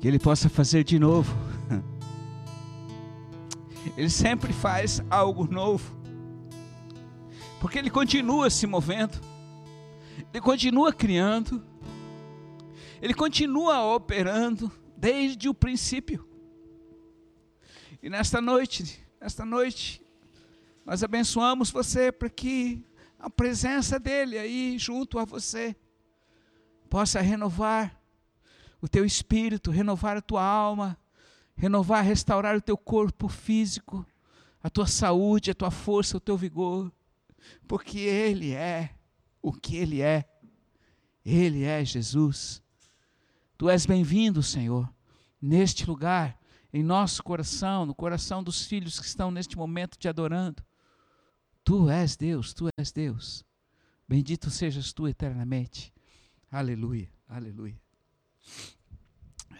que Ele possa fazer de novo. Ele sempre faz algo novo, porque Ele continua se movendo, Ele continua criando, Ele continua operando desde o princípio. E nesta noite, nesta noite, nós abençoamos você para que a presença dele aí junto a você possa renovar o teu espírito, renovar a tua alma, renovar, restaurar o teu corpo físico, a tua saúde, a tua força, o teu vigor, porque Ele é o que Ele é. Ele é Jesus. Tu és bem-vindo, Senhor, neste lugar, em nosso coração, no coração dos filhos que estão neste momento te adorando. Tu és Deus, tu és Deus. Bendito sejas tu eternamente. Aleluia, aleluia.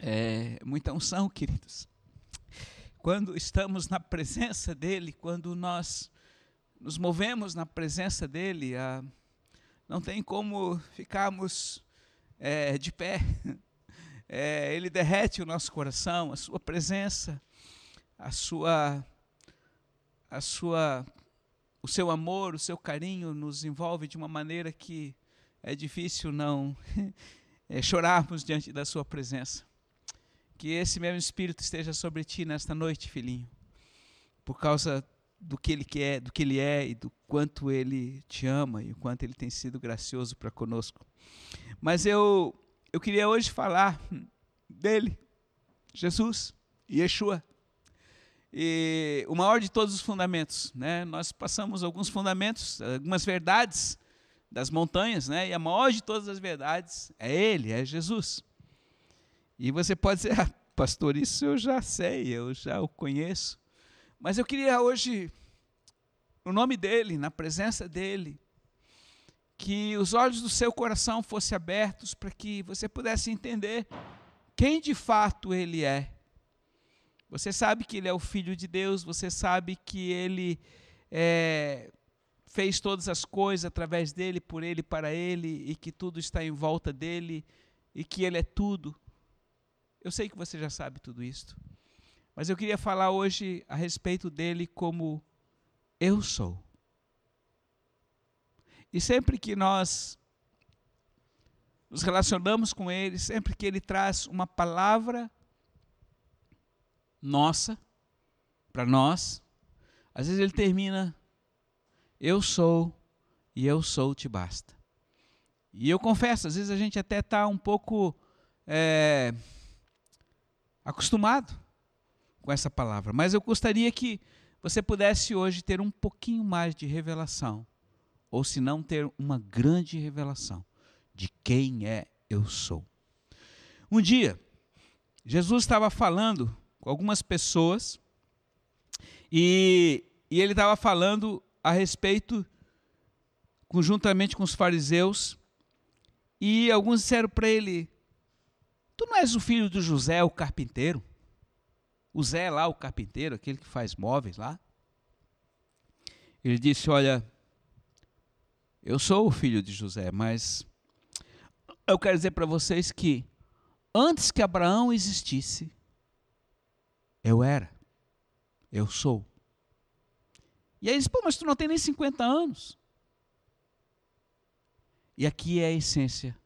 É muita unção, queridos. Quando estamos na presença dEle, quando nós nos movemos na presença dEle, ah, não tem como ficarmos é, de pé. É, ele derrete o nosso coração, a sua presença, a sua, a sua, o seu amor, o seu carinho nos envolve de uma maneira que é difícil não é, chorarmos diante da sua presença. Que esse mesmo Espírito esteja sobre ti nesta noite, filhinho, por causa do que ele quer, do que ele é e do quanto ele te ama e o quanto ele tem sido gracioso para conosco. Mas eu eu queria hoje falar dele, Jesus, Yeshua. E o maior de todos os fundamentos, né? Nós passamos alguns fundamentos, algumas verdades das montanhas, né? E a maior de todas as verdades é ele, é Jesus. E você pode dizer, ah, pastor, isso eu já sei, eu já o conheço. Mas eu queria hoje, no nome dele, na presença dele, que os olhos do seu coração fossem abertos para que você pudesse entender quem de fato ele é. Você sabe que ele é o Filho de Deus, você sabe que ele é, fez todas as coisas através dele, por ele, para ele, e que tudo está em volta dele, e que ele é tudo. Eu sei que você já sabe tudo isso. Mas eu queria falar hoje a respeito dele como eu sou. E sempre que nós nos relacionamos com ele, sempre que ele traz uma palavra nossa para nós, às vezes ele termina eu sou e eu sou te basta. E eu confesso, às vezes a gente até está um pouco é, acostumado com essa palavra, mas eu gostaria que você pudesse hoje ter um pouquinho mais de revelação, ou se não ter uma grande revelação de quem é eu sou. Um dia, Jesus estava falando com algumas pessoas e, e ele estava falando a respeito, conjuntamente com os fariseus, e alguns disseram para ele: Tu não és o filho do José, o carpinteiro? O Zé lá, o carpinteiro, aquele que faz móveis lá. Ele disse: Olha, eu sou o filho de José, mas eu quero dizer para vocês que antes que Abraão existisse, eu era, eu sou. E aí disse: Pô, mas tu não tem nem 50 anos. E aqui é a essência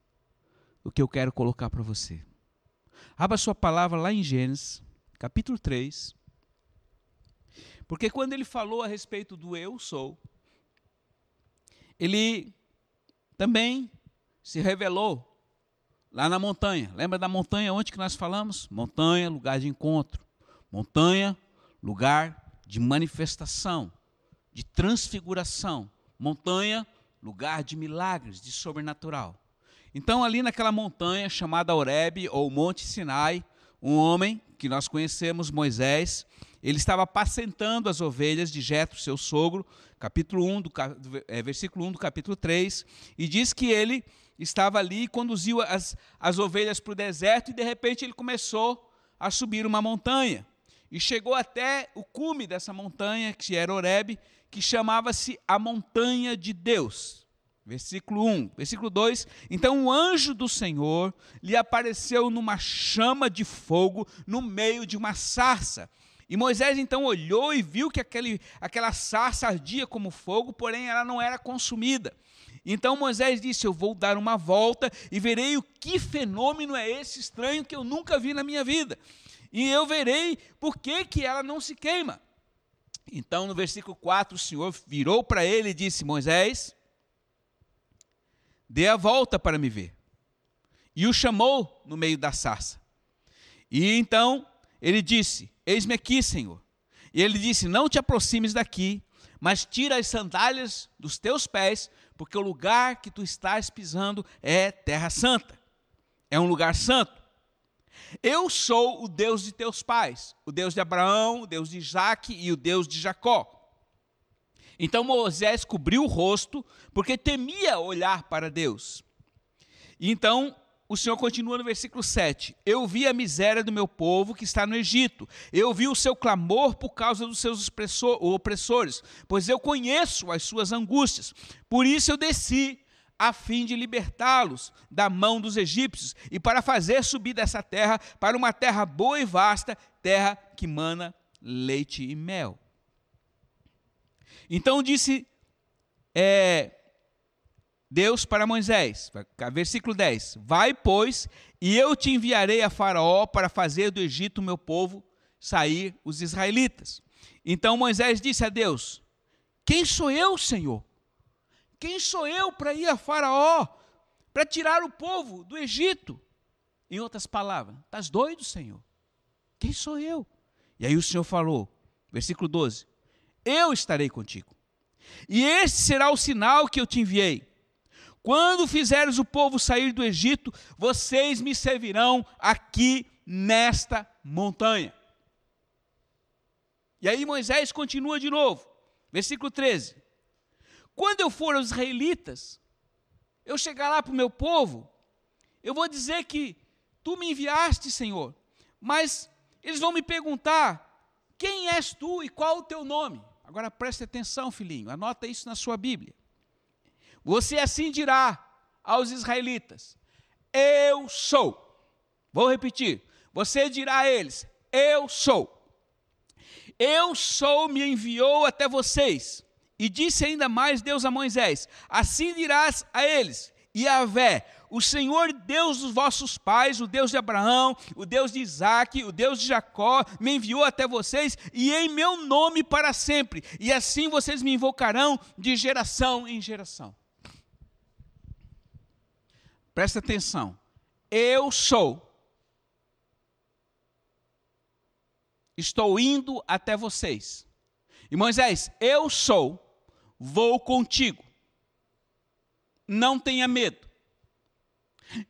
do que eu quero colocar para você. Abra sua palavra lá em Gênesis, capítulo 3. Porque quando ele falou a respeito do eu sou, ele também se revelou lá na montanha. Lembra da montanha onde que nós falamos? Montanha, lugar de encontro. Montanha, lugar de manifestação, de transfiguração. Montanha, lugar de milagres, de sobrenatural. Então, ali naquela montanha chamada Horebe, ou Monte Sinai, um homem que nós conhecemos, Moisés, ele estava apacentando as ovelhas de Jetro, seu sogro, capítulo 1 do, é, versículo 1 do capítulo 3, e diz que ele estava ali e conduziu as, as ovelhas para o deserto, e de repente ele começou a subir uma montanha. E chegou até o cume dessa montanha, que era Horebe, que chamava-se a montanha de Deus. Versículo 1, versículo 2: Então o anjo do Senhor lhe apareceu numa chama de fogo no meio de uma sarça. E Moisés então olhou e viu que aquele, aquela sarça ardia como fogo, porém ela não era consumida. Então Moisés disse: Eu vou dar uma volta e verei o que fenômeno é esse estranho que eu nunca vi na minha vida. E eu verei por que, que ela não se queima. Então, no versículo 4, o Senhor virou para ele e disse: Moisés, dê a volta para me ver. E o chamou no meio da sarça. E então ele disse: Eis-me aqui, Senhor. E ele disse: Não te aproximes daqui, mas tira as sandálias dos teus pés, porque o lugar que tu estás pisando é terra santa. É um lugar santo. Eu sou o Deus de teus pais, o Deus de Abraão, o Deus de Isaac e o Deus de Jacó. Então Moisés cobriu o rosto, porque temia olhar para Deus. Então o Senhor continua no versículo 7. Eu vi a miséria do meu povo que está no Egito. Eu vi o seu clamor por causa dos seus opressores, pois eu conheço as suas angústias. Por isso eu desci a fim de libertá-los da mão dos egípcios e para fazer subir dessa terra para uma terra boa e vasta, terra que mana leite e mel. Então disse é, Deus para Moisés, versículo 10: Vai, pois, e eu te enviarei a Faraó para fazer do Egito meu povo sair os israelitas. Então Moisés disse a Deus: Quem sou eu, Senhor? Quem sou eu para ir a Faraó, para tirar o povo do Egito? Em outras palavras, estás doido, Senhor? Quem sou eu? E aí o Senhor falou, versículo 12: Eu estarei contigo. E este será o sinal que eu te enviei. Quando fizeres o povo sair do Egito, vocês me servirão aqui nesta montanha. E aí Moisés continua de novo, versículo 13: quando eu for aos israelitas, eu chegar lá para o meu povo, eu vou dizer que tu me enviaste, Senhor, mas eles vão me perguntar: quem és tu e qual o teu nome? Agora preste atenção, filhinho, anota isso na sua Bíblia. Você assim dirá aos israelitas: Eu sou. Vou repetir. Você dirá a eles: Eu sou. Eu sou me enviou até vocês. E disse ainda mais Deus a Moisés: Assim dirás a eles: Yahvé, o Senhor Deus dos vossos pais, o Deus de Abraão, o Deus de Isaac, o Deus de Jacó, me enviou até vocês e em meu nome para sempre, e assim vocês me invocarão de geração em geração. Presta atenção, eu sou, estou indo até vocês. E Moisés, eu sou, vou contigo. Não tenha medo.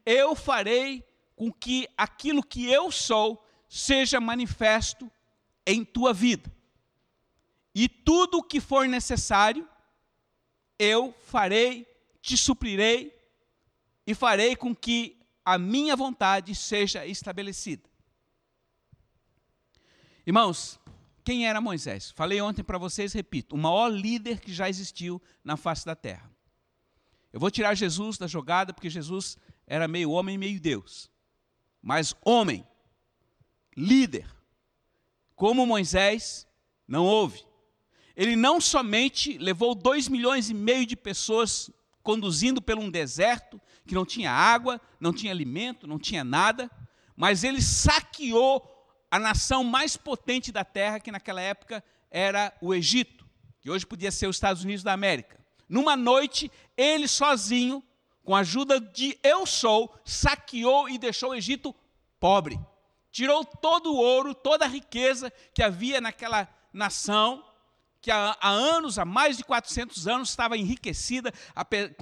Eu farei com que aquilo que eu sou seja manifesto em tua vida. E tudo o que for necessário, eu farei, te suprirei e farei com que a minha vontade seja estabelecida. Irmãos, quem era Moisés? Falei ontem para vocês, repito, o maior líder que já existiu na face da terra. Eu vou tirar Jesus da jogada, porque Jesus era meio homem, meio Deus. Mas homem, líder, como Moisés, não houve. Ele não somente levou dois milhões e meio de pessoas conduzindo por um deserto, que não tinha água, não tinha alimento, não tinha nada, mas ele saqueou a nação mais potente da terra, que naquela época era o Egito, que hoje podia ser os Estados Unidos da América. Numa noite, ele sozinho, com a ajuda de Eu Sou, saqueou e deixou o Egito pobre. Tirou todo o ouro, toda a riqueza que havia naquela nação que há, há, anos, há mais de 400 anos, estava enriquecida,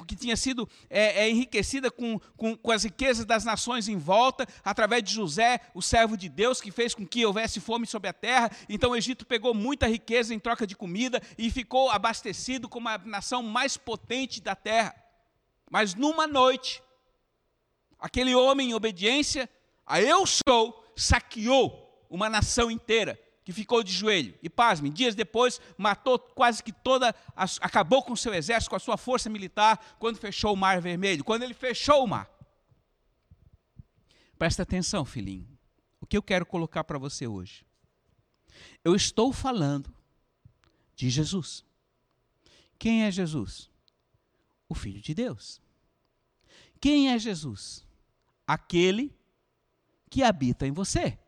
que tinha sido é, é, enriquecida com, com, com, as riquezas das nações em volta, através de José, o servo de Deus, que fez com que houvesse fome sobre a terra. Então o Egito pegou muita riqueza em troca de comida e ficou abastecido como a nação mais potente da terra. Mas numa noite, aquele homem em obediência a eu sou, saqueou uma nação inteira que ficou de joelho. E pasme, dias depois matou quase que toda, acabou com o seu exército, com a sua força militar, quando fechou o Mar Vermelho. Quando ele fechou o mar. Presta atenção, filhinho. O que eu quero colocar para você hoje? Eu estou falando de Jesus. Quem é Jesus? O Filho de Deus. Quem é Jesus? Aquele que habita em você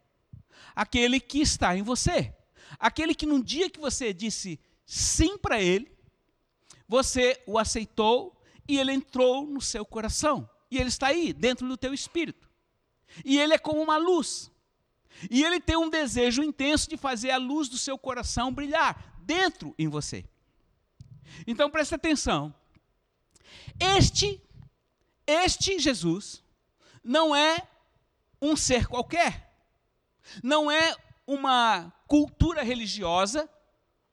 aquele que está em você. Aquele que num dia que você disse sim para ele, você o aceitou e ele entrou no seu coração. E ele está aí, dentro do teu espírito. E ele é como uma luz. E ele tem um desejo intenso de fazer a luz do seu coração brilhar dentro em você. Então preste atenção. Este este Jesus não é um ser qualquer não é uma cultura religiosa,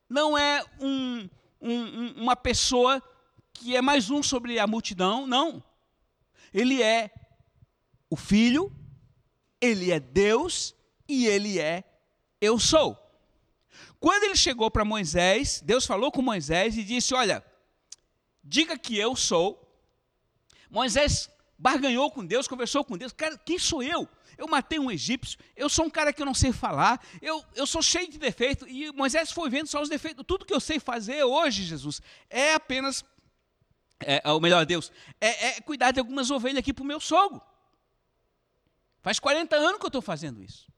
não é um, um, uma pessoa que é mais um sobre a multidão, não. Ele é o Filho, ele é Deus e ele é eu sou. Quando ele chegou para Moisés, Deus falou com Moisés e disse: Olha, diga que eu sou. Moisés barganhou com Deus, conversou com Deus. Cara, quem sou eu? Eu matei um egípcio, eu sou um cara que eu não sei falar, eu, eu sou cheio de defeitos. E Moisés foi vendo só os defeitos. Tudo que eu sei fazer hoje, Jesus, é apenas, é, ou melhor, Deus, é, é cuidar de algumas ovelhas aqui para o meu sogro. Faz 40 anos que eu estou fazendo isso.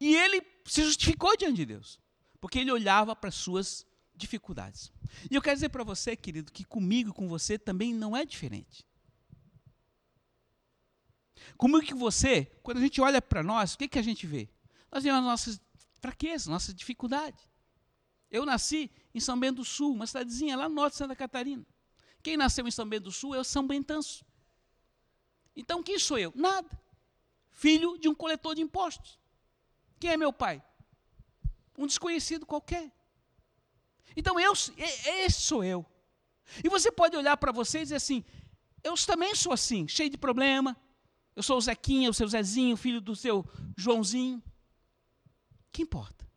E ele se justificou diante de Deus, porque ele olhava para as suas dificuldades. E eu quero dizer para você, querido, que comigo e com você também não é diferente. Como que você, quando a gente olha para nós, o que, que a gente vê? Nós vemos as nossas fraquezas, nossas dificuldades. Eu nasci em São Bento do Sul, uma cidadezinha lá no norte de Santa Catarina. Quem nasceu em São Bento do Sul é o São Bentanço. Então, quem sou eu? Nada. Filho de um coletor de impostos. Quem é meu pai? Um desconhecido qualquer. Então, eu, esse sou eu. E você pode olhar para você e dizer assim: eu também sou assim, cheio de problema, eu sou o Zequinha, o seu Zezinho, filho do seu Joãozinho. Que importa?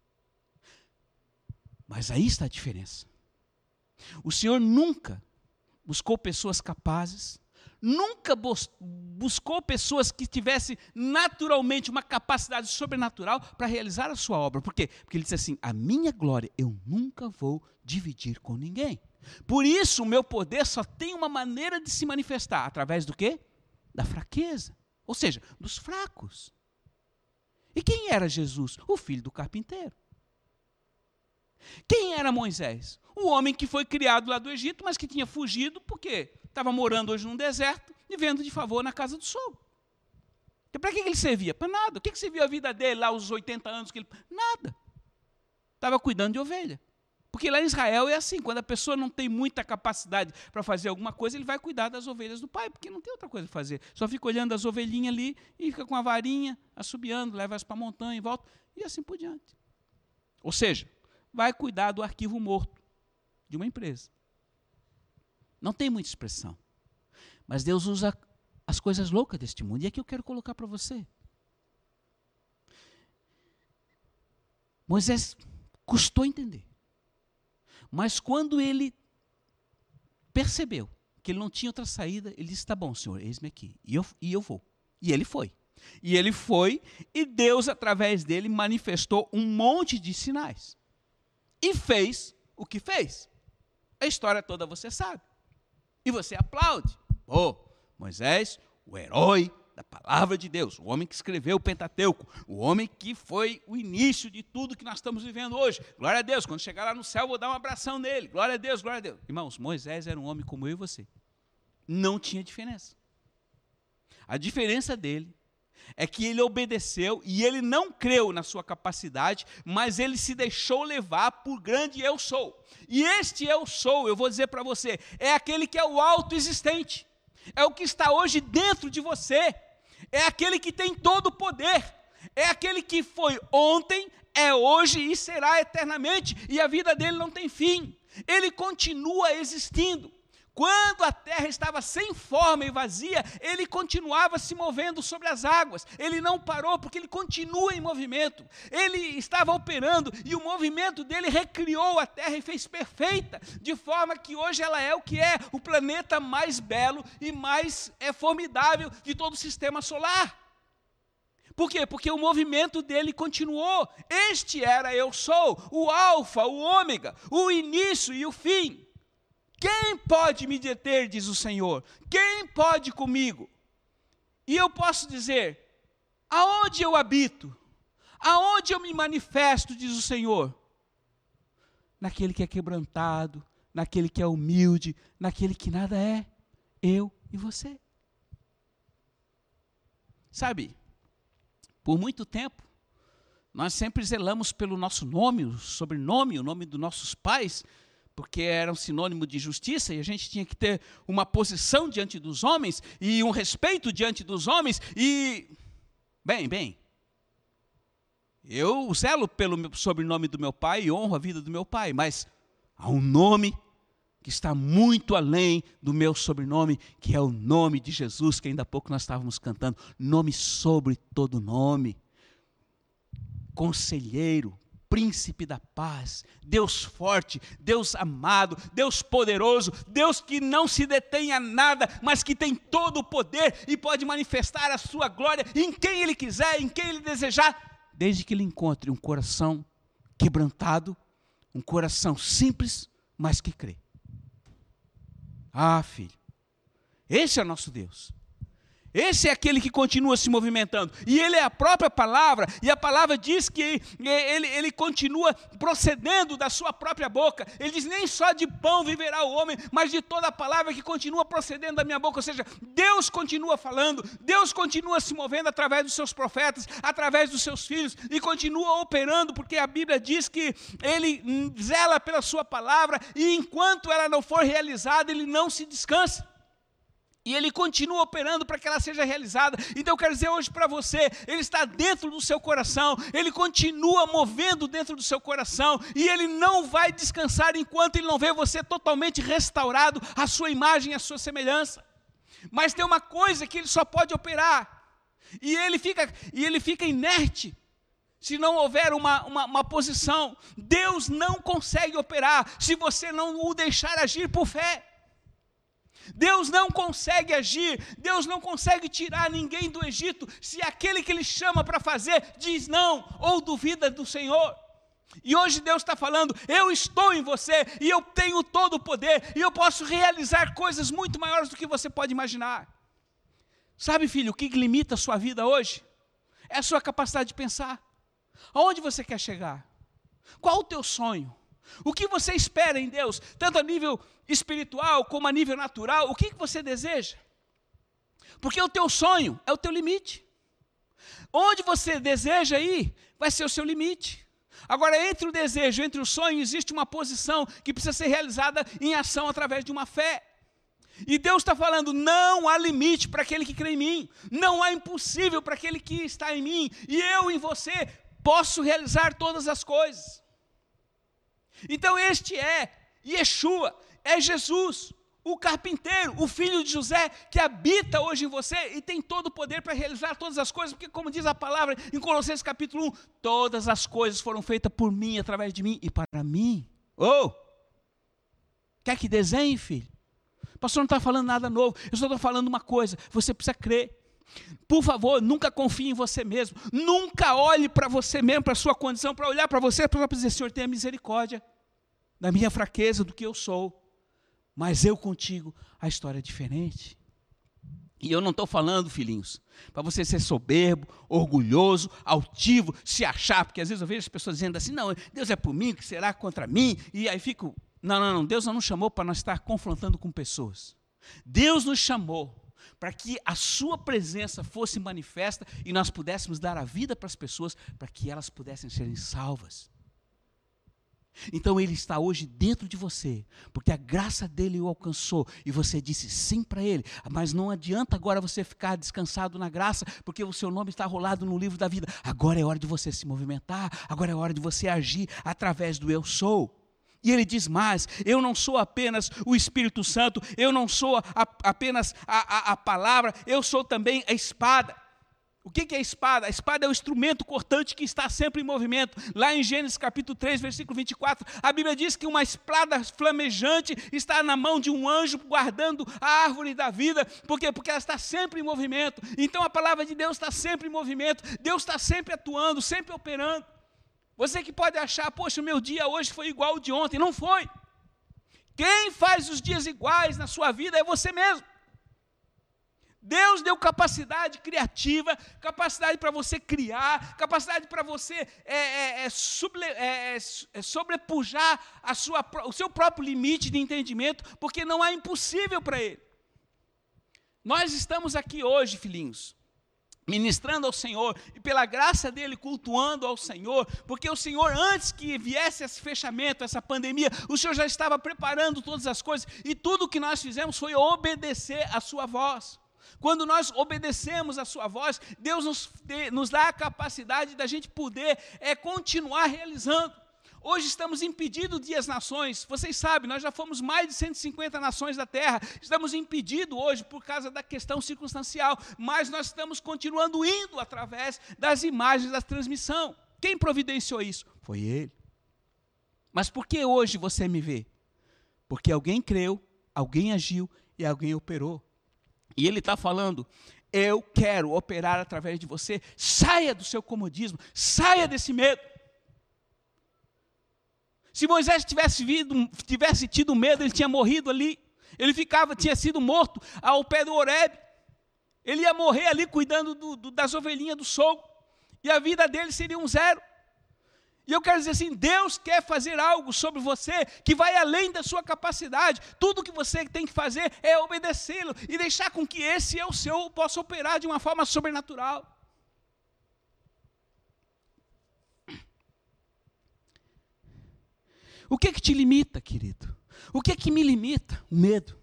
Mas aí está a diferença. O Senhor nunca buscou pessoas capazes, nunca buscou pessoas que tivessem naturalmente uma capacidade sobrenatural para realizar a sua obra. Por quê? Porque ele disse assim: a minha glória eu nunca vou dividir com ninguém. Por isso o meu poder só tem uma maneira de se manifestar através do quê? Da fraqueza ou seja, dos fracos. E quem era Jesus? O filho do carpinteiro. Quem era Moisés? O homem que foi criado lá do Egito, mas que tinha fugido porque estava morando hoje num deserto, vivendo de favor na casa do sogro. Para que ele servia? Para nada. O que, que servia a vida dele lá, os 80 anos que ele. Nada. Estava cuidando de ovelha. Porque lá em Israel é assim, quando a pessoa não tem muita capacidade para fazer alguma coisa, ele vai cuidar das ovelhas do pai, porque não tem outra coisa para fazer. Só fica olhando as ovelhinhas ali e fica com a varinha, assobiando, leva as para a montanha e volta, e assim por diante. Ou seja, vai cuidar do arquivo morto de uma empresa. Não tem muita expressão. Mas Deus usa as coisas loucas deste mundo. E aqui eu quero colocar para você. Moisés custou entender. Mas quando ele percebeu que ele não tinha outra saída, ele disse: Tá bom, senhor, eis-me aqui. E eu, e eu vou. E ele foi. E ele foi, e Deus, através dele, manifestou um monte de sinais. E fez o que fez. A história toda você sabe. E você aplaude. Oh, Moisés, o herói da palavra de Deus, o homem que escreveu o Pentateuco, o homem que foi o início de tudo que nós estamos vivendo hoje. Glória a Deus, quando chegar lá no céu, vou dar um abração nele. Glória a Deus, glória a Deus. Irmãos, Moisés era um homem como eu e você. Não tinha diferença. A diferença dele é que ele obedeceu e ele não creu na sua capacidade, mas ele se deixou levar por grande eu sou. E este eu sou, eu vou dizer para você, é aquele que é o autoexistente. É o que está hoje dentro de você. É aquele que tem todo o poder, é aquele que foi ontem, é hoje e será eternamente, e a vida dele não tem fim, ele continua existindo. Quando a terra estava sem forma e vazia, ele continuava se movendo sobre as águas. Ele não parou, porque ele continua em movimento. Ele estava operando e o movimento dele recriou a terra e fez perfeita, de forma que hoje ela é o que é, o planeta mais belo e mais é, formidável de todo o sistema solar. Por quê? Porque o movimento dele continuou. Este era eu sou, o alfa, o ômega, o início e o fim. Quem pode me deter, diz o Senhor? Quem pode comigo? E eu posso dizer: aonde eu habito? Aonde eu me manifesto, diz o Senhor? Naquele que é quebrantado, naquele que é humilde, naquele que nada é, eu e você. Sabe, por muito tempo, nós sempre zelamos pelo nosso nome, o sobrenome, o nome dos nossos pais, porque era um sinônimo de justiça e a gente tinha que ter uma posição diante dos homens e um respeito diante dos homens e bem, bem. Eu zelo pelo sobrenome do meu pai e honro a vida do meu pai, mas há um nome que está muito além do meu sobrenome, que é o nome de Jesus, que ainda há pouco nós estávamos cantando, nome sobre todo nome. Conselheiro, príncipe da paz, Deus forte, Deus amado, Deus poderoso, Deus que não se detém a nada, mas que tem todo o poder e pode manifestar a sua glória em quem ele quiser, em quem ele desejar, desde que ele encontre um coração quebrantado, um coração simples, mas que crê. Ah, filho, esse é o nosso Deus. Esse é aquele que continua se movimentando. E ele é a própria palavra, e a palavra diz que ele, ele continua procedendo da sua própria boca. Ele diz: nem só de pão viverá o homem, mas de toda a palavra que continua procedendo da minha boca. Ou seja, Deus continua falando, Deus continua se movendo através dos seus profetas, através dos seus filhos, e continua operando, porque a Bíblia diz que ele zela pela sua palavra, e enquanto ela não for realizada, ele não se descansa. E ele continua operando para que ela seja realizada. Então eu quero dizer hoje para você, ele está dentro do seu coração, ele continua movendo dentro do seu coração, e ele não vai descansar enquanto ele não vê você totalmente restaurado, a sua imagem, a sua semelhança. Mas tem uma coisa que ele só pode operar, e ele fica, e ele fica inerte, se não houver uma, uma, uma posição. Deus não consegue operar se você não o deixar agir por fé. Deus não consegue agir, Deus não consegue tirar ninguém do Egito se aquele que ele chama para fazer diz não ou duvida do Senhor. E hoje Deus está falando: eu estou em você e eu tenho todo o poder e eu posso realizar coisas muito maiores do que você pode imaginar. Sabe, filho, o que limita a sua vida hoje? É a sua capacidade de pensar. Aonde você quer chegar? Qual o teu sonho? O que você espera em Deus, tanto a nível espiritual como a nível natural? O que você deseja? Porque o teu sonho é o teu limite. Onde você deseja ir, vai ser o seu limite. Agora, entre o desejo, entre o sonho, existe uma posição que precisa ser realizada em ação através de uma fé. E Deus está falando: não há limite para aquele que crê em mim, não há impossível para aquele que está em mim, e eu em você posso realizar todas as coisas. Então este é Yeshua, é Jesus, o carpinteiro, o filho de José, que habita hoje em você e tem todo o poder para realizar todas as coisas, porque, como diz a palavra em Colossenses capítulo 1, todas as coisas foram feitas por mim, através de mim e para mim. Oh! Quer que desenhe, filho? O pastor não está falando nada novo, eu só estou falando uma coisa: você precisa crer. Por favor, nunca confie em você mesmo. Nunca olhe para você mesmo, para a sua condição, para olhar para você, para dizer, Senhor, tenha misericórdia da minha fraqueza, do que eu sou. Mas eu contigo, a história é diferente. E eu não estou falando, filhinhos, para você ser soberbo, orgulhoso, altivo, se achar, porque às vezes eu vejo as pessoas dizendo assim: não, Deus é por mim, que será contra mim? E aí fico. Não, não, não, Deus não nos chamou para nós estar confrontando com pessoas. Deus nos chamou para que a Sua presença fosse manifesta e nós pudéssemos dar a vida para as pessoas, para que elas pudessem serem salvas. Então ele está hoje dentro de você, porque a graça dele o alcançou e você disse sim para ele. Mas não adianta agora você ficar descansado na graça, porque o seu nome está rolado no livro da vida. Agora é hora de você se movimentar, agora é hora de você agir através do eu sou. E ele diz mais: eu não sou apenas o Espírito Santo, eu não sou a, apenas a, a, a, palavra, eu sou também a espada. O que, é a espada? A espada é o instrumento cortante que está sempre em movimento. Lá em Gênesis capítulo 3, versículo 24, a Bíblia diz que uma espada flamejante está na mão de um anjo guardando a árvore da vida. Por quê? Porque ela está sempre em movimento. Então a palavra de Deus está sempre em movimento, Deus está sempre atuando, sempre operando. Você que pode achar, poxa, o meu dia hoje foi igual ao de ontem. Não foi. Quem faz os dias iguais na sua vida é você mesmo. Deus deu capacidade criativa, capacidade para você criar, capacidade para você é, é, é, suble, é, é, é sobrepujar a sua, o seu próprio limite de entendimento, porque não há impossível para Ele. Nós estamos aqui hoje, filhinhos, ministrando ao Senhor e pela graça dele cultuando ao Senhor, porque o Senhor antes que viesse esse fechamento, essa pandemia, o Senhor já estava preparando todas as coisas e tudo o que nós fizemos foi obedecer a sua voz. Quando nós obedecemos a sua voz, Deus nos, nos dá a capacidade da gente poder é, continuar realizando. Hoje estamos impedidos de as nações. Vocês sabem, nós já fomos mais de 150 nações da terra. Estamos impedidos hoje por causa da questão circunstancial, mas nós estamos continuando indo através das imagens da transmissão. Quem providenciou isso? Foi Ele. Mas por que hoje você me vê? Porque alguém creu, alguém agiu e alguém operou. E Ele está falando, eu quero operar através de você. Saia do seu comodismo, saia desse medo. Se Moisés tivesse, tivesse tido medo, ele tinha morrido ali. Ele ficava, tinha sido morto ao pé do Horeb. Ele ia morrer ali cuidando do, do, das ovelhinhas do sogro. E a vida dele seria um zero. E eu quero dizer assim: Deus quer fazer algo sobre você que vai além da sua capacidade. Tudo que você tem que fazer é obedecê-lo e deixar com que esse eu seu possa operar de uma forma sobrenatural. O que é que te limita, querido? O que é que me limita? O medo.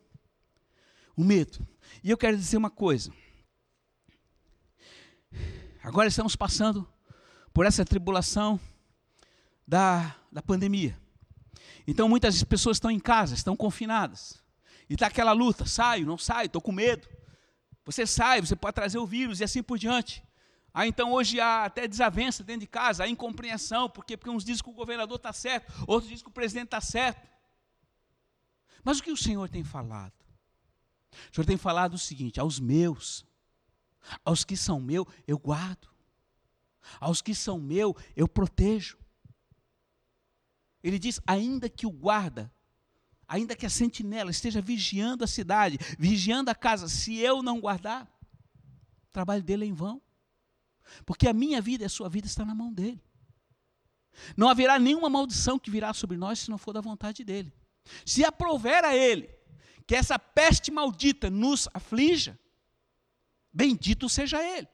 O medo. E eu quero dizer uma coisa. Agora estamos passando por essa tribulação da, da pandemia. Então muitas pessoas estão em casa, estão confinadas. E está aquela luta: saio, não saio, estou com medo. Você sai, você pode trazer o vírus e assim por diante. Ah, então hoje há até desavença dentro de casa, há incompreensão, porque, porque uns dizem que o governador está certo, outros dizem que o presidente está certo. Mas o que o Senhor tem falado? O Senhor tem falado o seguinte: aos meus, aos que são meu, eu guardo, aos que são meu, eu protejo. Ele diz: ainda que o guarda, ainda que a sentinela esteja vigiando a cidade, vigiando a casa, se eu não guardar, o trabalho dele é em vão. Porque a minha vida e a sua vida está na mão dele. Não haverá nenhuma maldição que virá sobre nós se não for da vontade dele. Se aprover a ele que essa peste maldita nos aflija, bendito seja ele,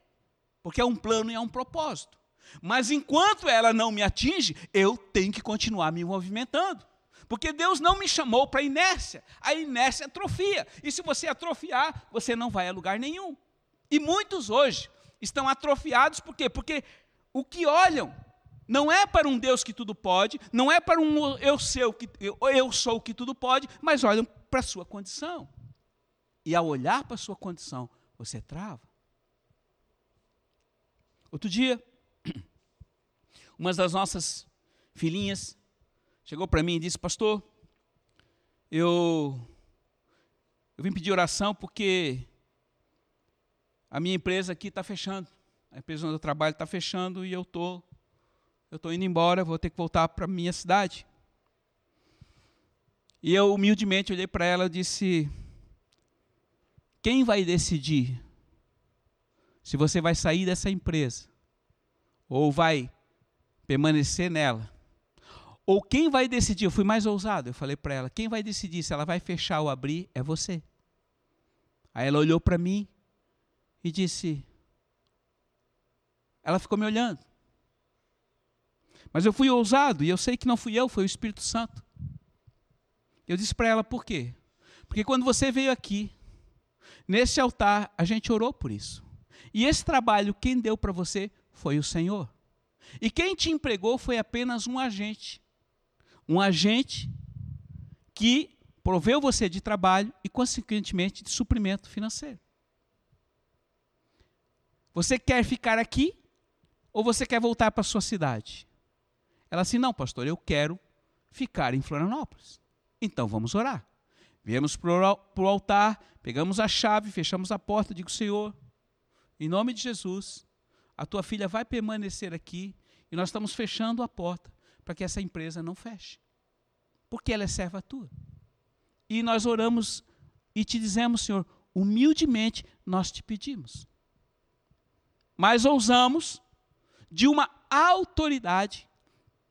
porque é um plano e é um propósito. Mas enquanto ela não me atinge, eu tenho que continuar me movimentando. Porque Deus não me chamou para inércia. A inércia atrofia. E se você atrofiar, você não vai a lugar nenhum. E muitos hoje estão atrofiados, por quê? Porque o que olham não é para um Deus que tudo pode, não é para um eu, seu que, eu sou que tudo pode, mas olham para a sua condição. E ao olhar para a sua condição, você trava. Outro dia, uma das nossas filhinhas chegou para mim e disse: Pastor, eu, eu vim pedir oração porque a minha empresa aqui está fechando. A empresa onde eu trabalho está fechando e eu tô, eu estou indo embora, vou ter que voltar para a minha cidade. E eu humildemente olhei para ela e disse: Quem vai decidir se você vai sair dessa empresa ou vai permanecer nela? Ou quem vai decidir? Eu fui mais ousado, eu falei para ela: quem vai decidir se ela vai fechar ou abrir é você. Aí ela olhou para mim e disse. Ela ficou me olhando. Mas eu fui ousado e eu sei que não fui eu, foi o Espírito Santo. Eu disse para ela por quê? Porque quando você veio aqui, nesse altar, a gente orou por isso. E esse trabalho, quem deu para você foi o Senhor. E quem te empregou foi apenas um agente. Um agente que proveu você de trabalho e, consequentemente, de suprimento financeiro. Você quer ficar aqui ou você quer voltar para sua cidade? Ela assim, não, pastor, eu quero ficar em Florianópolis. Então vamos orar. Viemos para o altar, pegamos a chave, fechamos a porta, digo, Senhor, em nome de Jesus, a tua filha vai permanecer aqui e nós estamos fechando a porta para que essa empresa não feche. Porque ela é serva tua. E nós oramos e te dizemos, Senhor, humildemente nós te pedimos. Mas ousamos de uma autoridade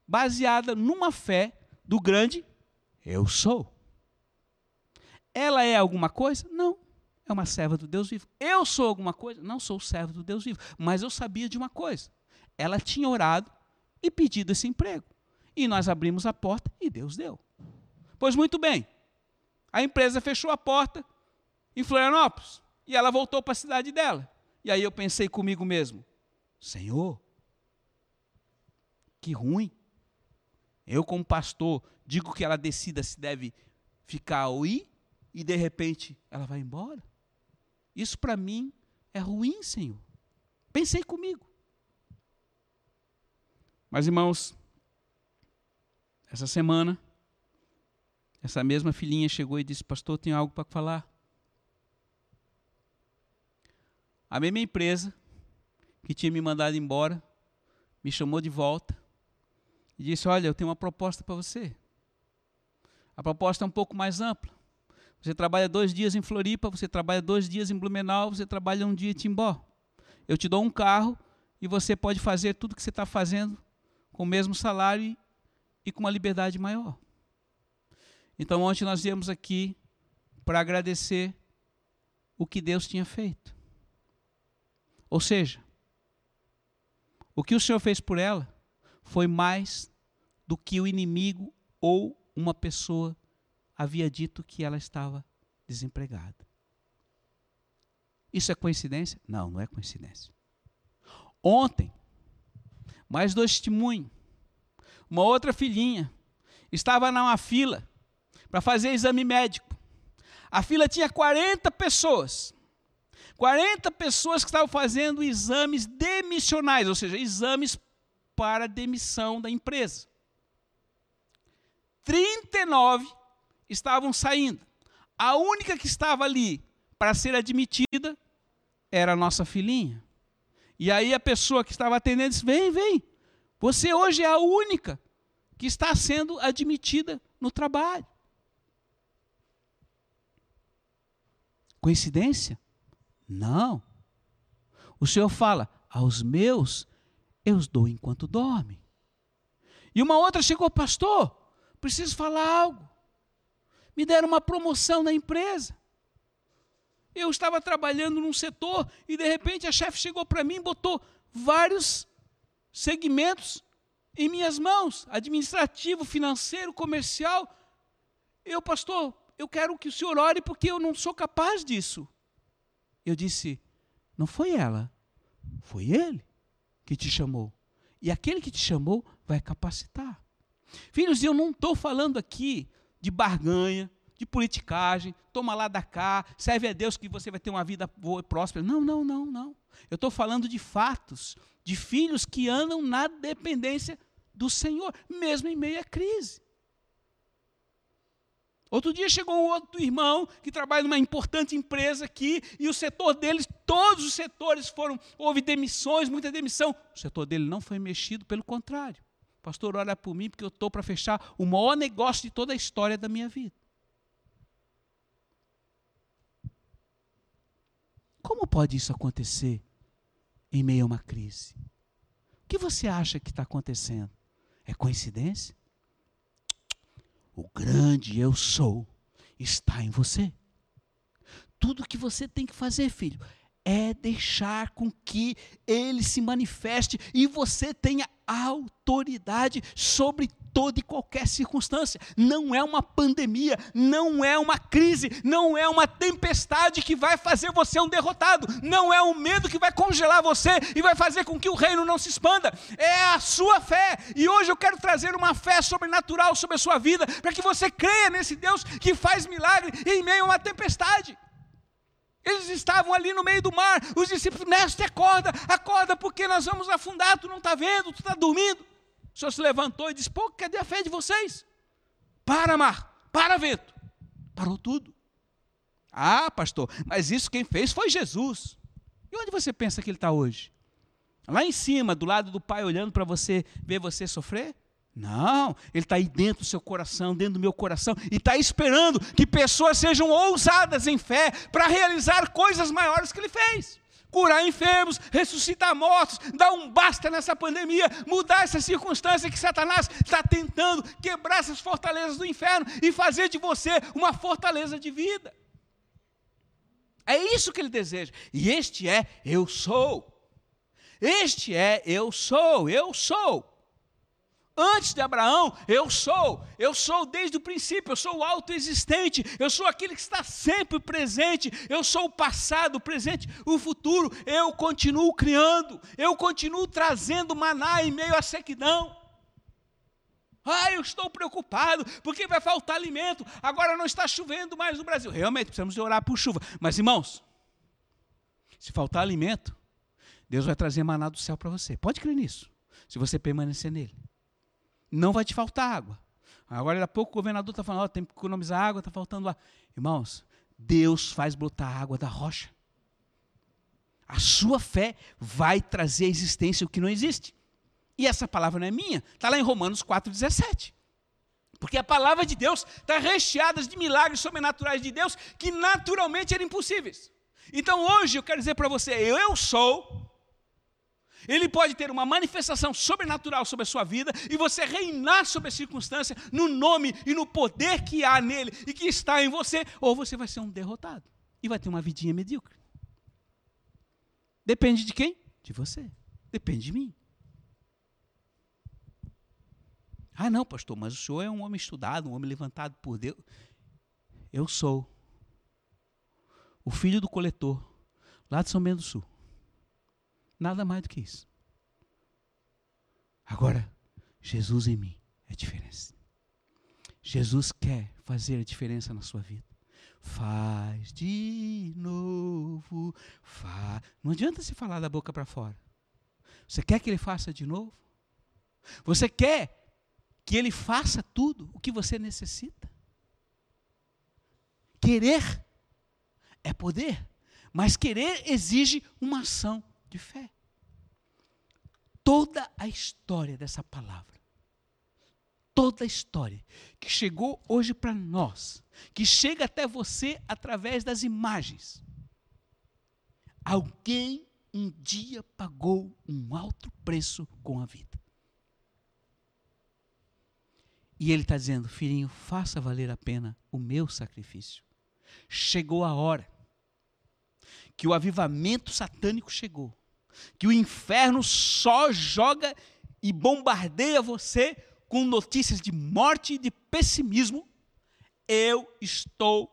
baseada numa fé do grande eu sou. Ela é alguma coisa? Não. É uma serva do Deus vivo. Eu sou alguma coisa? Não sou servo do Deus vivo. Mas eu sabia de uma coisa. Ela tinha orado e pedido esse emprego. E nós abrimos a porta e Deus deu. Pois muito bem. A empresa fechou a porta em Florianópolis. E ela voltou para a cidade dela. E aí eu pensei comigo mesmo: Senhor, que ruim. Eu, como pastor, digo que ela decida se deve ficar ou ir, e de repente ela vai embora. Isso para mim é ruim, Senhor. Pensei comigo. Mas, irmãos, essa semana, essa mesma filhinha chegou e disse: Pastor, tenho algo para falar. A mesma empresa que tinha me mandado embora me chamou de volta e disse: Olha, eu tenho uma proposta para você. A proposta é um pouco mais ampla. Você trabalha dois dias em Floripa, você trabalha dois dias em Blumenau, você trabalha um dia em Timbó. Eu te dou um carro e você pode fazer tudo o que você está fazendo com o mesmo salário e com uma liberdade maior. Então, ontem nós viemos aqui para agradecer o que Deus tinha feito. Ou seja, o que o Senhor fez por ela foi mais do que o inimigo ou uma pessoa havia dito que ela estava desempregada. Isso é coincidência? Não, não é coincidência. Ontem, mais dois testemunhos. Uma outra filhinha estava numa fila para fazer exame médico. A fila tinha 40 pessoas. 40 pessoas que estavam fazendo exames demissionais, ou seja, exames para demissão da empresa. 39 estavam saindo. A única que estava ali para ser admitida era a nossa filhinha. E aí a pessoa que estava atendendo disse: Vem, vem, você hoje é a única que está sendo admitida no trabalho. Coincidência? Não. O Senhor fala: aos meus eu os dou enquanto dormem. E uma outra chegou, pastor, preciso falar algo. Me deram uma promoção na empresa. Eu estava trabalhando num setor e de repente a chefe chegou para mim e botou vários segmentos em minhas mãos, administrativo, financeiro, comercial. Eu, pastor, eu quero que o senhor ore porque eu não sou capaz disso. Eu disse: Não foi ela, foi ele que te chamou. E aquele que te chamou vai capacitar. Filhos, eu não estou falando aqui de barganha, de politicagem, toma lá da cá, serve a Deus que você vai ter uma vida boa e próspera. Não, não, não, não. Eu estou falando de fatos, de filhos que andam na dependência do Senhor, mesmo em meio à crise. Outro dia chegou um outro irmão que trabalha numa importante empresa aqui, e o setor deles, todos os setores foram, houve demissões, muita demissão. O setor dele não foi mexido, pelo contrário. Pastor, olha por mim, porque eu estou para fechar o maior negócio de toda a história da minha vida. Como pode isso acontecer em meio a uma crise? O que você acha que está acontecendo? É coincidência? O grande eu sou está em você. Tudo que você tem que fazer, filho, é deixar com que ele se manifeste e você tenha autoridade sobre toda e qualquer circunstância. Não é uma pandemia, não é uma crise, não é uma tempestade que vai fazer você um derrotado, não é o medo que vai congelar você e vai fazer com que o reino não se expanda. É a sua fé. E hoje eu quero trazer uma fé sobrenatural sobre a sua vida, para que você creia nesse Deus que faz milagre em meio a uma tempestade. Eles estavam ali no meio do mar, os discípulos, mestre, acorda, acorda, porque nós vamos afundar, tu não está vendo, tu está dormindo. O Senhor se levantou e disse: Pô, cadê a fé de vocês? Para, mar, para, vento. Parou tudo. Ah, pastor, mas isso quem fez foi Jesus. E onde você pensa que ele está hoje? Lá em cima, do lado do Pai, olhando para você, ver você sofrer? Não, Ele está aí dentro do seu coração, dentro do meu coração, e está esperando que pessoas sejam ousadas em fé para realizar coisas maiores que Ele fez. Curar enfermos, ressuscitar mortos, dar um basta nessa pandemia, mudar essa circunstância que Satanás está tentando quebrar essas fortalezas do inferno e fazer de você uma fortaleza de vida. É isso que ele deseja. E este é eu sou. Este é eu sou, eu sou. Antes de Abraão, eu sou, eu sou desde o princípio, eu sou o autoexistente, eu sou aquele que está sempre presente, eu sou o passado, o presente, o futuro, eu continuo criando, eu continuo trazendo maná em meio à sequidão. Ah, eu estou preocupado, porque vai faltar alimento, agora não está chovendo mais no Brasil. Realmente, precisamos orar por chuva. Mas, irmãos, se faltar alimento, Deus vai trazer maná do céu para você. Pode crer nisso, se você permanecer nele não vai te faltar água. Agora, há pouco o governador está falando, oh, tem que economizar água, está faltando água. Irmãos, Deus faz brotar água da rocha. A sua fé vai trazer à existência o que não existe. E essa palavra não é minha, está lá em Romanos 4,17. Porque a palavra de Deus está recheada de milagres sobrenaturais de Deus que naturalmente eram impossíveis. Então hoje eu quero dizer para você, eu sou ele pode ter uma manifestação sobrenatural sobre a sua vida e você reinar sobre a circunstância no nome e no poder que há nele e que está em você, ou você vai ser um derrotado e vai ter uma vidinha medíocre. Depende de quem? De você. Depende de mim. Ah, não, pastor, mas o senhor é um homem estudado, um homem levantado por Deus. Eu sou o filho do coletor, lá de São Bento do Sul. Nada mais do que isso. Agora, Jesus em mim é diferença. Jesus quer fazer a diferença na sua vida. Faz de novo. Fa... Não adianta se falar da boca para fora. Você quer que ele faça de novo? Você quer que ele faça tudo o que você necessita? Querer é poder, mas querer exige uma ação de fé. Toda a história dessa palavra, toda a história que chegou hoje para nós, que chega até você através das imagens. Alguém um dia pagou um alto preço com a vida. E ele está dizendo: Filhinho, faça valer a pena o meu sacrifício. Chegou a hora que o avivamento satânico chegou que o inferno só joga e bombardeia você com notícias de morte e de pessimismo, eu estou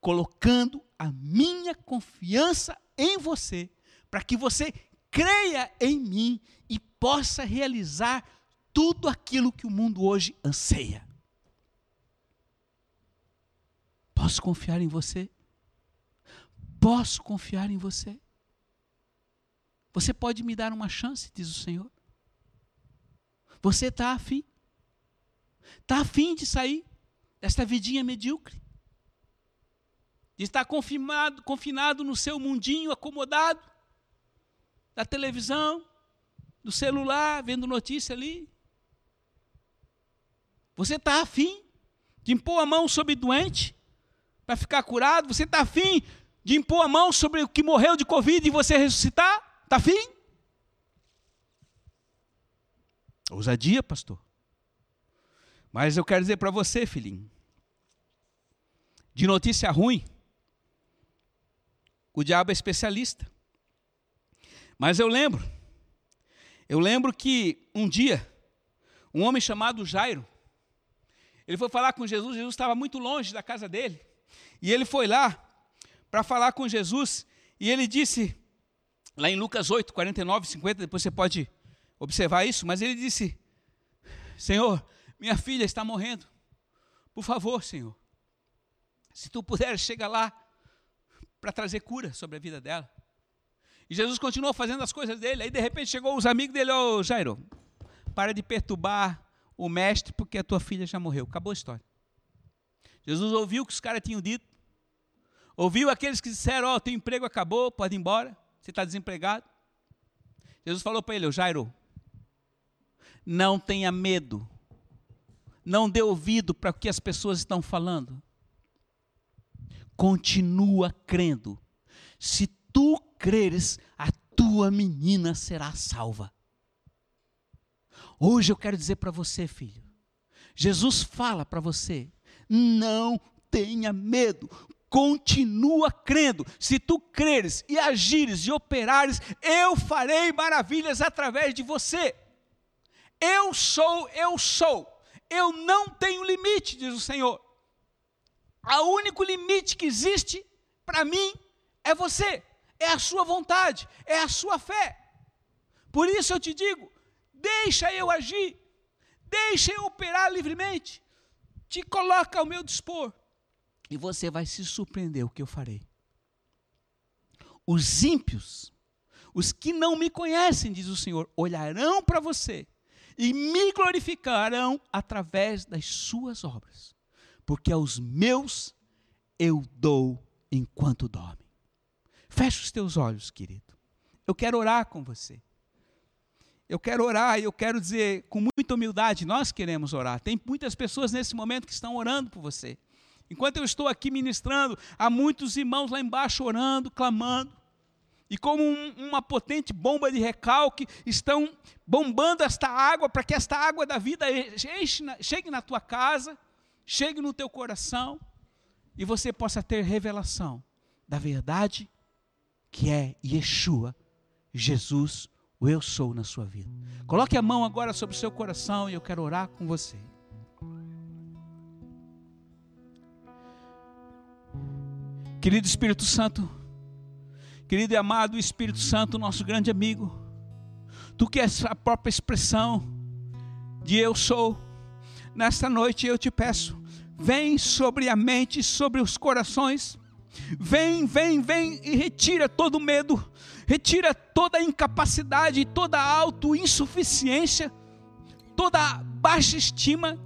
colocando a minha confiança em você, para que você creia em mim e possa realizar tudo aquilo que o mundo hoje anseia. Posso confiar em você? Posso confiar em você? Você pode me dar uma chance, diz o Senhor. Você está afim? Está afim de sair desta vidinha medíocre? De estar confinado, confinado no seu mundinho acomodado, da televisão, do celular, vendo notícia ali? Você está afim de impor a mão sobre doente para ficar curado? Você está afim de impor a mão sobre o que morreu de Covid e você ressuscitar? Está afim? Ousadia, pastor. Mas eu quero dizer para você, filhinho, de notícia ruim, o diabo é especialista. Mas eu lembro, eu lembro que um dia, um homem chamado Jairo. Ele foi falar com Jesus, Jesus estava muito longe da casa dele. E ele foi lá para falar com Jesus, e ele disse, lá em Lucas 8, 49, 50, depois você pode observar isso, mas ele disse: Senhor, minha filha está morrendo. Por favor, Senhor, se tu puder, chega lá para trazer cura sobre a vida dela. E Jesus continuou fazendo as coisas dele. Aí de repente chegou os amigos dele, ô oh, Jairo, para de perturbar o mestre, porque a tua filha já morreu. Acabou a história. Jesus ouviu o que os caras tinham dito. Ouviu aqueles que disseram, ó, oh, teu emprego acabou, pode ir embora, você está desempregado. Jesus falou para ele, Jairo, não tenha medo. Não dê ouvido para o que as pessoas estão falando. Continua crendo. Se tu creres, a tua menina será salva. Hoje eu quero dizer para você, filho, Jesus fala para você: não tenha medo, continua crendo. Se tu creres e agires e operares, eu farei maravilhas através de você. Eu sou, eu sou. Eu não tenho limite, diz o Senhor. O único limite que existe para mim é você, é a sua vontade, é a sua fé. Por isso eu te digo: deixa eu agir, deixa eu operar livremente, te coloca ao meu dispor, e você vai se surpreender o que eu farei. Os ímpios, os que não me conhecem, diz o Senhor, olharão para você e me glorificarão através das suas obras, porque aos meus eu dou enquanto dormem. Feche os teus olhos, querido. Eu quero orar com você. Eu quero orar e eu quero dizer com muita humildade, nós queremos orar. Tem muitas pessoas nesse momento que estão orando por você. Enquanto eu estou aqui ministrando, há muitos irmãos lá embaixo orando, clamando. E como um, uma potente bomba de recalque, estão bombando esta água para que esta água da vida enche, chegue na tua casa, chegue no teu coração e você possa ter revelação da verdade que é Yeshua, Jesus, o eu sou na sua vida. Coloque a mão agora sobre o seu coração e eu quero orar com você. Querido Espírito Santo, querido e amado Espírito Santo, nosso grande amigo, tu que és a própria expressão de eu sou, nesta noite eu te peço, vem sobre a mente, sobre os corações, vem, vem, vem e retira todo medo, retira toda a incapacidade, toda autoinsuficiência, toda baixa estima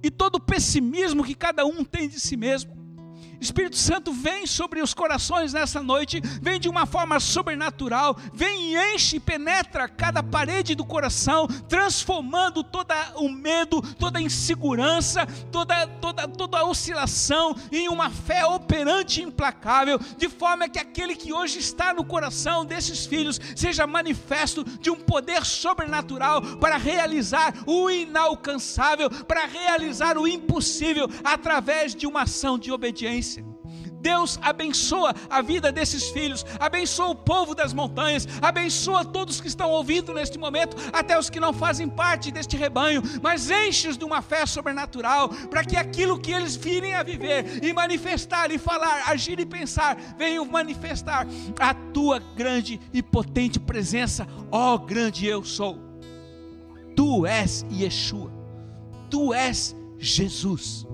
e todo pessimismo que cada um tem de si mesmo. Espírito Santo vem sobre os corações nessa noite, vem de uma forma sobrenatural, vem e enche e penetra cada parede do coração, transformando todo o medo, toda a insegurança, toda, toda, toda a oscilação em uma fé operante e implacável, de forma que aquele que hoje está no coração desses filhos seja manifesto de um poder sobrenatural para realizar o inalcançável, para realizar o impossível através de uma ação de obediência. Deus abençoa a vida desses filhos, abençoa o povo das montanhas, abençoa todos que estão ouvindo neste momento, até os que não fazem parte deste rebanho, mas enche-os de uma fé sobrenatural, para que aquilo que eles virem a viver e manifestar e falar, agir e pensar, venham manifestar a tua grande e potente presença, ó grande eu sou. Tu és Yeshua, tu és Jesus,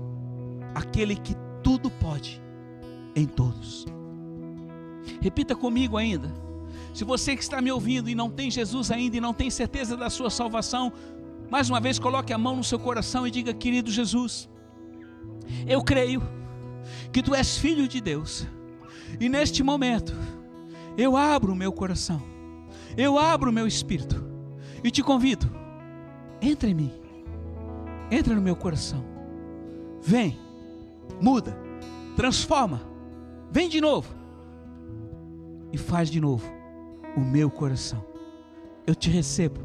aquele que tudo pode em todos. Repita comigo ainda. Se você que está me ouvindo e não tem Jesus ainda e não tem certeza da sua salvação, mais uma vez coloque a mão no seu coração e diga: Querido Jesus, eu creio que tu és filho de Deus, e neste momento eu abro o meu coração, eu abro o meu espírito e te convido, entre em mim, entra no meu coração, vem, muda, transforma Vem de novo. E faz de novo o meu coração. Eu te recebo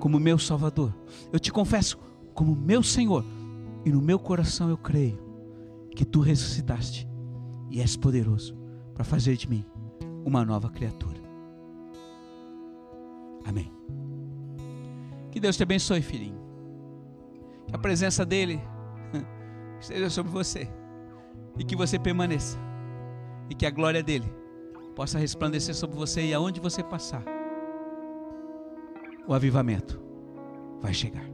como meu Salvador. Eu te confesso como meu Senhor. E no meu coração eu creio que tu ressuscitaste e és poderoso para fazer de mim uma nova criatura. Amém. Que Deus te abençoe, filhinho. Que a presença dele esteja sobre você e que você permaneça e que a glória dele possa resplandecer sobre você e aonde você passar, o avivamento vai chegar.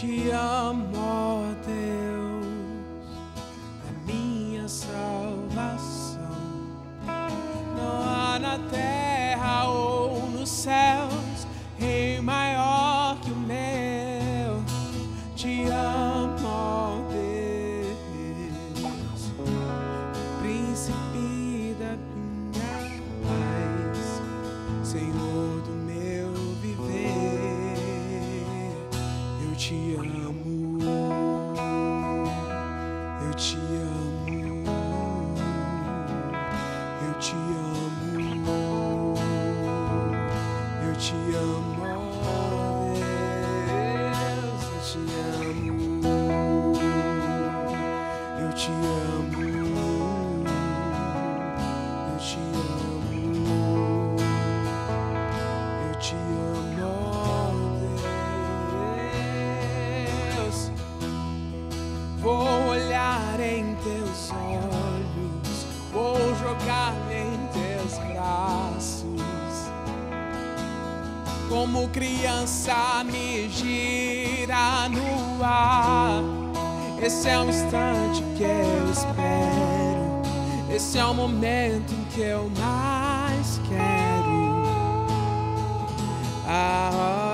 te amo, Deus, minha salvação. o instante que eu espero. Esse é o momento em que eu mais quero. Ah,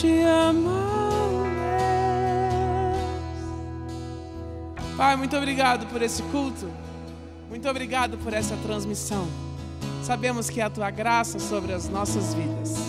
te. Pai, muito obrigado por esse culto. Muito obrigado por essa transmissão. Sabemos que é a tua graça sobre as nossas vidas.